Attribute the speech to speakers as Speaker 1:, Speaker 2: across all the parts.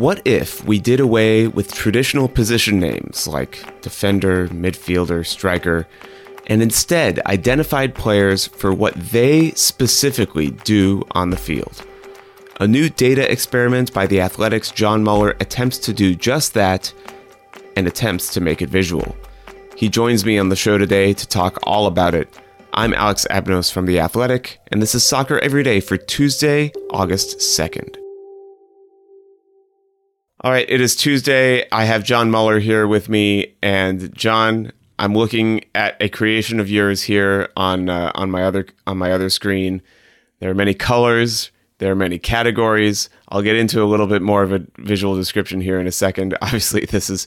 Speaker 1: What if we did away with traditional position names like defender, midfielder, striker, and instead identified players for what they specifically do on the field? A new data experiment by the Athletic's John Muller attempts to do just that and attempts to make it visual. He joins me on the show today to talk all about it. I'm Alex Abnos from The Athletic, and this is Soccer Every Day for Tuesday, August 2nd. All right, it is Tuesday. I have John Muller here with me, and John, I'm looking at a creation of yours here on uh, on my other on my other screen. There are many colors, there are many categories. I'll get into a little bit more of a visual description here in a second. Obviously, this is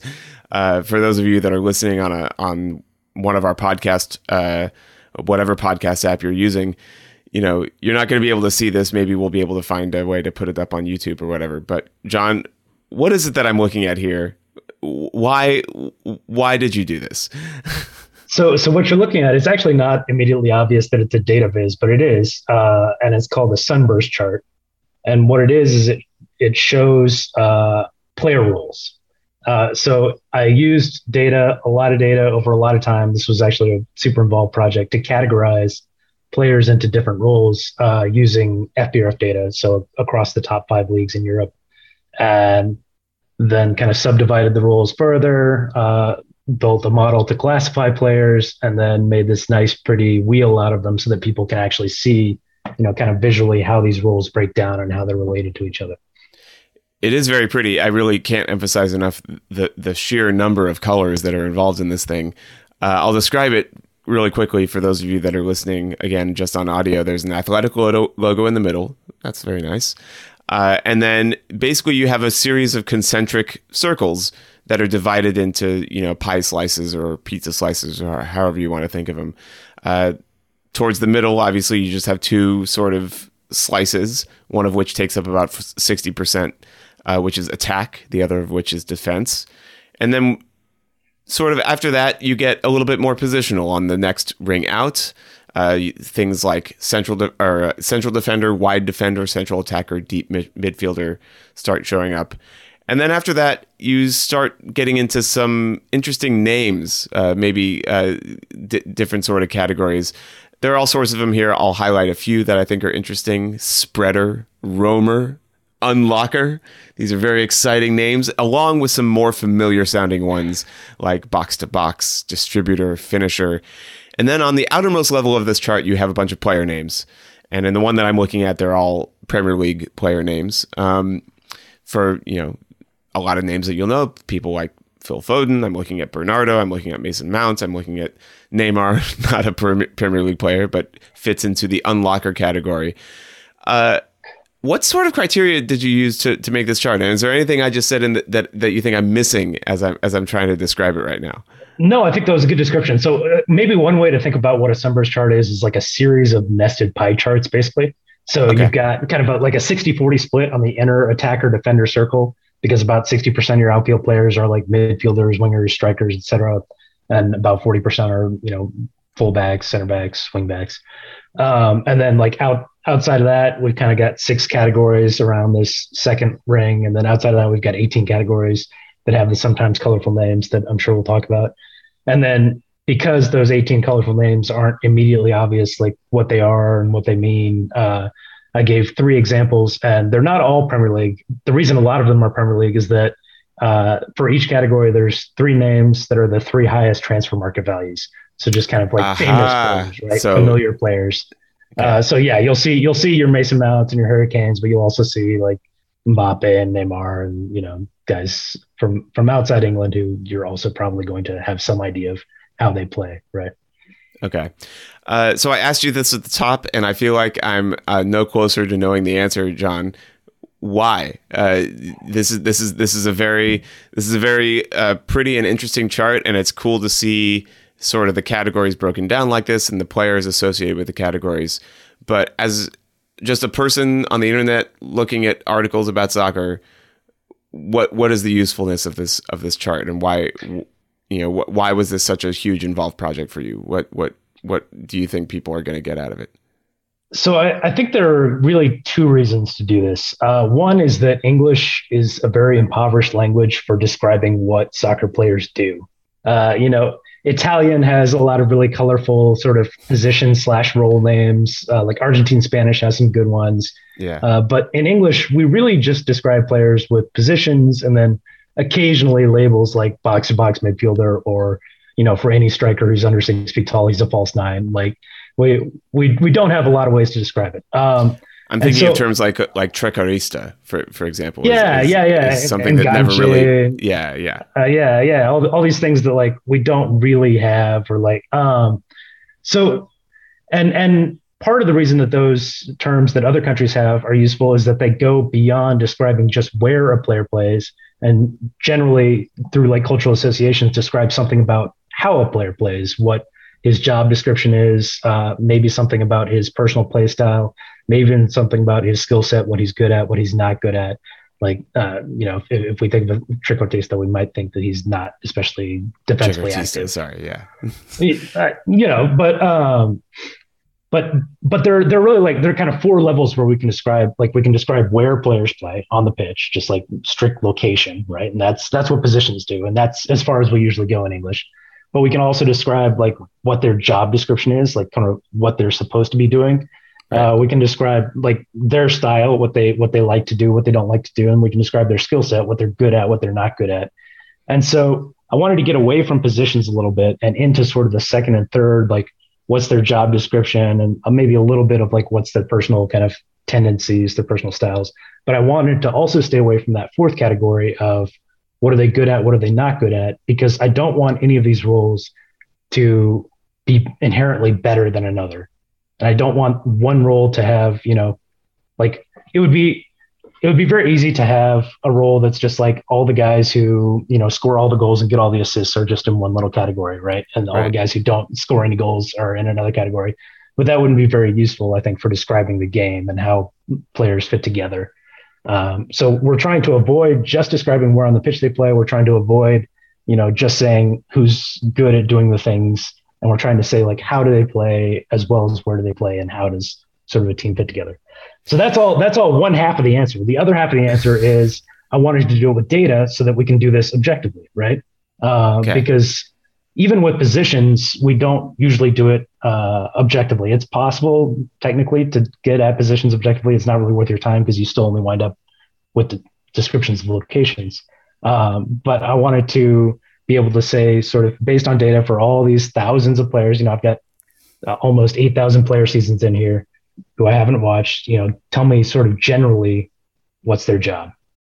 Speaker 1: uh, for those of you that are listening on a on one of our podcast, uh, whatever podcast app you're using. You know, you're not going to be able to see this. Maybe we'll be able to find a way to put it up on YouTube or whatever. But John, what is it that I'm looking at here? Why why did you do this?
Speaker 2: So, so what you're looking at is actually not immediately obvious that it's a data viz, but it is, uh, and it's called the sunburst chart. And what it is is it it shows uh, player rules. Uh, so I used data, a lot of data over a lot of time. This was actually a super involved project to categorize players into different roles uh, using FBref data. So across the top five leagues in Europe, and then kind of subdivided the roles further, uh, built a model to classify players and then made this nice pretty wheel out of them so that people can actually see you know kind of visually how these roles break down and how they're related to each other.
Speaker 1: It is very pretty. I really can't emphasize enough the the sheer number of colors that are involved in this thing. Uh, i'll describe it really quickly for those of you that are listening again just on audio. There's an athletic logo in the middle. That's very nice uh, and then basically you have a series of concentric circles that are divided into you know pie slices or pizza slices or however you want to think of them. Uh, towards the middle, obviously, you just have two sort of slices, one of which takes up about sixty percent, uh, which is attack, the other of which is defense, and then sort of after that, you get a little bit more positional on the next ring out. Uh, things like central de- or uh, central defender, wide defender, central attacker, deep mid- midfielder start showing up. And then after that, you start getting into some interesting names, uh, maybe uh, d- different sort of categories. There are all sorts of them here. I'll highlight a few that I think are interesting spreader, roamer, unlocker. These are very exciting names, along with some more familiar sounding ones like box to box, distributor, finisher. And then on the outermost level of this chart, you have a bunch of player names. And in the one that I'm looking at, they're all Premier League player names. Um, for you know a lot of names that you'll know, people like Phil Foden. I'm looking at Bernardo. I'm looking at Mason Mount. I'm looking at Neymar, not a Premier League player, but fits into the unlocker category. Uh, what sort of criteria did you use to, to make this chart? And is there anything I just said in the, that that you think I'm missing as I'm as I'm trying to describe it right now?
Speaker 2: No, I think that was a good description. So uh, maybe one way to think about what a sunburst chart is is like a series of nested pie charts, basically. So okay. you've got kind of a, like a 60-40 split on the inner attacker defender circle because about 60% of your outfield players are like midfielders, wingers, strikers, etc. And about 40% are, you know, fullbacks, center backs, wing backs. Um, and then like out outside of that, we've kind of got six categories around this second ring. And then outside of that, we've got 18 categories that have the sometimes colorful names that I'm sure we'll talk about. And then because those 18 colorful names aren't immediately obvious, like what they are and what they mean, uh, I gave three examples, and they're not all Premier League. The reason a lot of them are Premier League is that uh, for each category, there's three names that are the three highest transfer market values. So just kind of like Aha. famous players, right? So, Familiar players. Okay. Uh, so yeah, you'll see you'll see your Mason Mounts and your Harry Kanes, but you'll also see like Mbappe and Neymar and you know guys from from outside England who you're also probably going to have some idea of how they play, right?
Speaker 1: Okay. Uh, so I asked you this at the top, and I feel like I'm uh, no closer to knowing the answer, John. Why? Uh, this is this is this is a very this is a very uh, pretty and interesting chart, and it's cool to see sort of the categories broken down like this and the players associated with the categories. But as just a person on the internet looking at articles about soccer, what what is the usefulness of this of this chart, and why you know wh- why was this such a huge involved project for you? What what what do you think people are going to get out of it?
Speaker 2: So I, I, think there are really two reasons to do this. Uh, one is that English is a very impoverished language for describing what soccer players do. Uh, you know, Italian has a lot of really colorful sort of position slash role names. Uh, like Argentine Spanish has some good ones.
Speaker 1: Yeah.
Speaker 2: Uh, but in English, we really just describe players with positions and then occasionally labels like box to box midfielder or you know for any striker who's under six feet tall, he's a false nine. Like we we we don't have a lot of ways to describe it. Um,
Speaker 1: I'm thinking so, of terms like like trequartista, for for example.
Speaker 2: Yeah, is, is, yeah, yeah.
Speaker 1: something that never really. Yeah, yeah,
Speaker 2: uh, yeah, yeah. All all these things that like we don't really have, or like um, so, and and part of the reason that those terms that other countries have are useful is that they go beyond describing just where a player plays, and generally through like cultural associations describe something about how a player plays, what his job description is, uh, maybe something about his personal play style maybe even something about his skill set, what he's good at, what he's not good at. Like, uh, you know, if, if we think of Trequartista, we might think that he's not especially defensively active.
Speaker 1: Sorry, yeah.
Speaker 2: uh, you know, but um, but but they're they're really like they're kind of four levels where we can describe like we can describe where players play on the pitch, just like strict location, right? And that's that's what positions do, and that's as far as we usually go in English. But we can also describe like what their job description is, like kind of what they're supposed to be doing uh, we can describe like their style, what they what they like to do, what they don't like to do, and we can describe their skill set, what they're good at, what they're not good at. And so I wanted to get away from positions a little bit and into sort of the second and third, like what's their job description and uh, maybe a little bit of like what's their personal kind of tendencies, their personal styles. But I wanted to also stay away from that fourth category of what are they good at, what are they not good at, because I don't want any of these roles to be inherently better than another. And I don't want one role to have, you know, like it would be it would be very easy to have a role that's just like all the guys who, you know, score all the goals and get all the assists are just in one little category, right? And all right. the guys who don't score any goals are in another category. But that wouldn't be very useful, I think, for describing the game and how players fit together. Um, so we're trying to avoid just describing where on the pitch they play. We're trying to avoid, you know, just saying who's good at doing the things and we're trying to say like how do they play as well as where do they play and how does sort of a team fit together so that's all that's all one half of the answer the other half of the answer is i wanted to do it with data so that we can do this objectively right uh, okay. because even with positions we don't usually do it uh, objectively. It's possible technically to get at positions objectively. It's not really worth your time because you still only wind up with the descriptions of locations. Um, but i wanted to be able to say sort of based on data for all these thousands of players you know i've got uh, almost 8000 player seasons in here who i haven't watched you know tell me sort of generally what's their job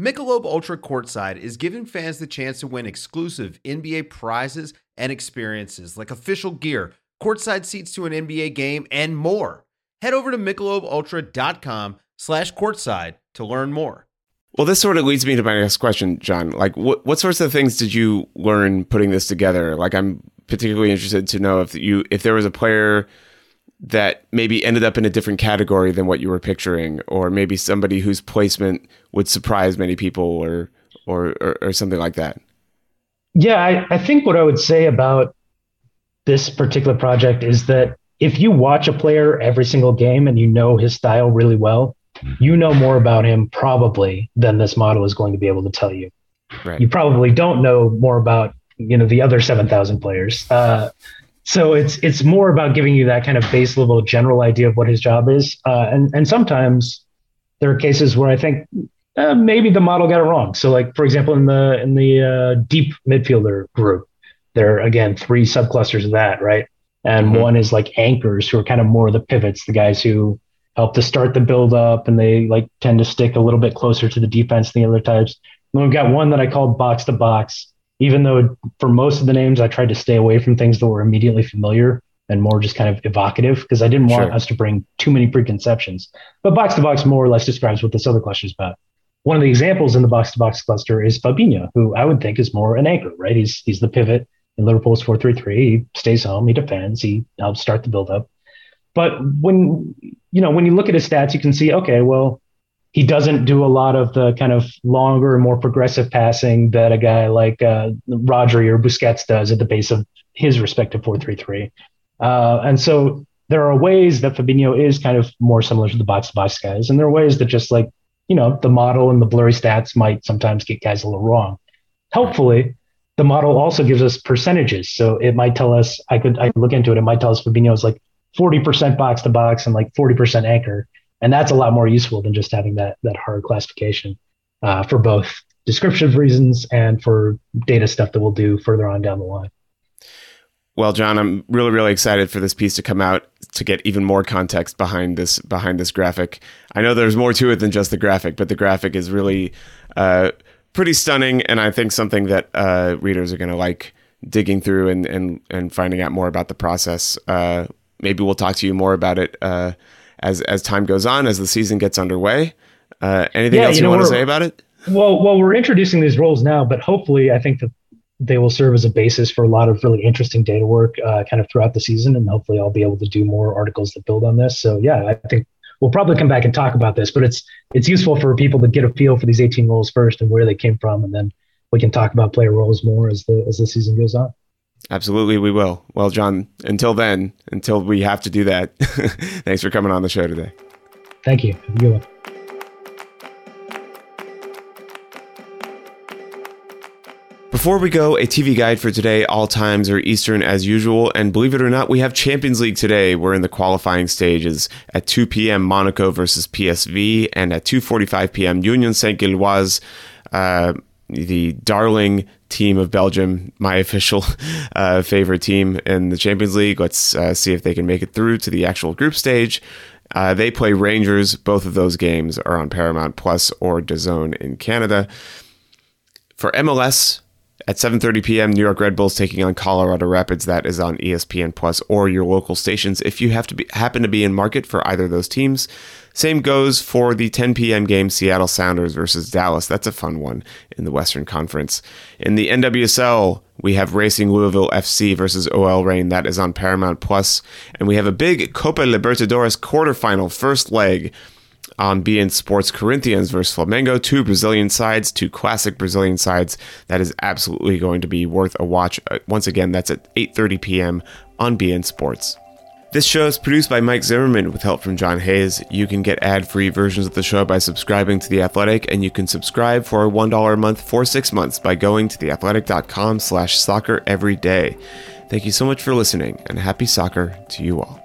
Speaker 3: Michelob Ultra Courtside is giving fans the chance to win exclusive NBA prizes and experiences like official gear, courtside seats to an NBA game, and more. Head over to michelobultra.com slash courtside to learn more.
Speaker 1: Well, this sort of leads me to my next question, John. Like, what what sorts of things did you learn putting this together? Like, I'm particularly interested to know if you if there was a player that maybe ended up in a different category than what you were picturing, or maybe somebody whose placement would surprise many people, or or or, or something like that.
Speaker 2: Yeah, I, I think what I would say about this particular project is that if you watch a player every single game and you know his style really well, you know more about him probably than this model is going to be able to tell you. Right. You probably don't know more about you know the other seven thousand players. Uh, so it's it's more about giving you that kind of base level general idea of what his job is, uh, and and sometimes there are cases where I think uh, maybe the model got it wrong. So like for example in the in the uh, deep midfielder group, there are again three subclusters of that, right? And mm-hmm. one is like anchors who are kind of more the pivots, the guys who help to start the build up and they like tend to stick a little bit closer to the defense than the other types. And we've got one that I called box to box, even though for most of the names I tried to stay away from things that were immediately familiar and more just kind of evocative because I didn't want sure. us to bring too many preconceptions. But box to box more or less describes what this other cluster is about. One of the examples in the box to box cluster is Fabinho, who I would think is more an anchor, right? He's he's the pivot in Liverpool's 4-3-3. He stays home, he defends, he helps start the build up. But when you know when you look at his stats, you can see okay, well, he doesn't do a lot of the kind of longer more progressive passing that a guy like uh, Rodri or Busquets does at the base of his respective 4-3-3. Uh, and so there are ways that Fabinho is kind of more similar to the box to box guys, and there are ways that just like you know the model and the blurry stats might sometimes get guys a little wrong. Helpfully, the model also gives us percentages, so it might tell us I could I could look into it. It might tell us Fabinho is like 40% box to box and like 40% anchor. And that's a lot more useful than just having that, that hard classification uh, for both descriptive reasons and for data stuff that we'll do further on down the line.
Speaker 1: Well, John, I'm really, really excited for this piece to come out to get even more context behind this behind this graphic. I know there's more to it than just the graphic, but the graphic is really uh, pretty stunning, and I think something that uh, readers are going to like digging through and, and and finding out more about the process uh, maybe we'll talk to you more about it uh, as as time goes on, as the season gets underway. Uh, anything yeah, else you, know, you want to say about it?
Speaker 2: Well, well, we're introducing these roles now, but hopefully, I think that they will serve as a basis for a lot of really interesting data work, uh, kind of throughout the season, and hopefully, I'll be able to do more articles that build on this. So, yeah, I think we'll probably come back and talk about this, but it's it's useful for people to get a feel for these 18 roles first and where they came from, and then we can talk about player roles more as the as the season goes on.
Speaker 1: Absolutely, we will. Well, John, until then, until we have to do that, thanks for coming on the show today.
Speaker 2: Thank you. Have a good one.
Speaker 1: Before we go, a TV guide for today. All times are Eastern as usual, and believe it or not, we have Champions League today. We're in the qualifying stages. At 2 p.m., Monaco versus PSV, and at 2:45 p.m., Union Saint-Gilloise. Uh, the darling team of Belgium, my official uh, favorite team in the Champions League. Let's uh, see if they can make it through to the actual group stage. Uh, they play Rangers. Both of those games are on Paramount Plus or DAZN in Canada. For MLS, at 7:30 p.m., New York Red Bulls taking on Colorado Rapids. That is on ESPN Plus or your local stations if you have to be, happen to be in market for either of those teams. Same goes for the 10 p.m. game, Seattle Sounders versus Dallas. That's a fun one in the Western Conference. In the NWSL, we have Racing Louisville FC versus OL Reign. That is on Paramount Plus, and we have a big Copa Libertadores quarterfinal first leg on beIN Sports Corinthians versus Flamengo, two Brazilian sides, two classic Brazilian sides. That is absolutely going to be worth a watch. Uh, once again, that's at 8:30 p.m. on beIN Sports. This show is produced by Mike Zimmerman with help from John Hayes. You can get ad-free versions of the show by subscribing to The Athletic, and you can subscribe for $1 a month for six months by going to theathletic.com slash soccer every day. Thank you so much for listening, and happy soccer to you all.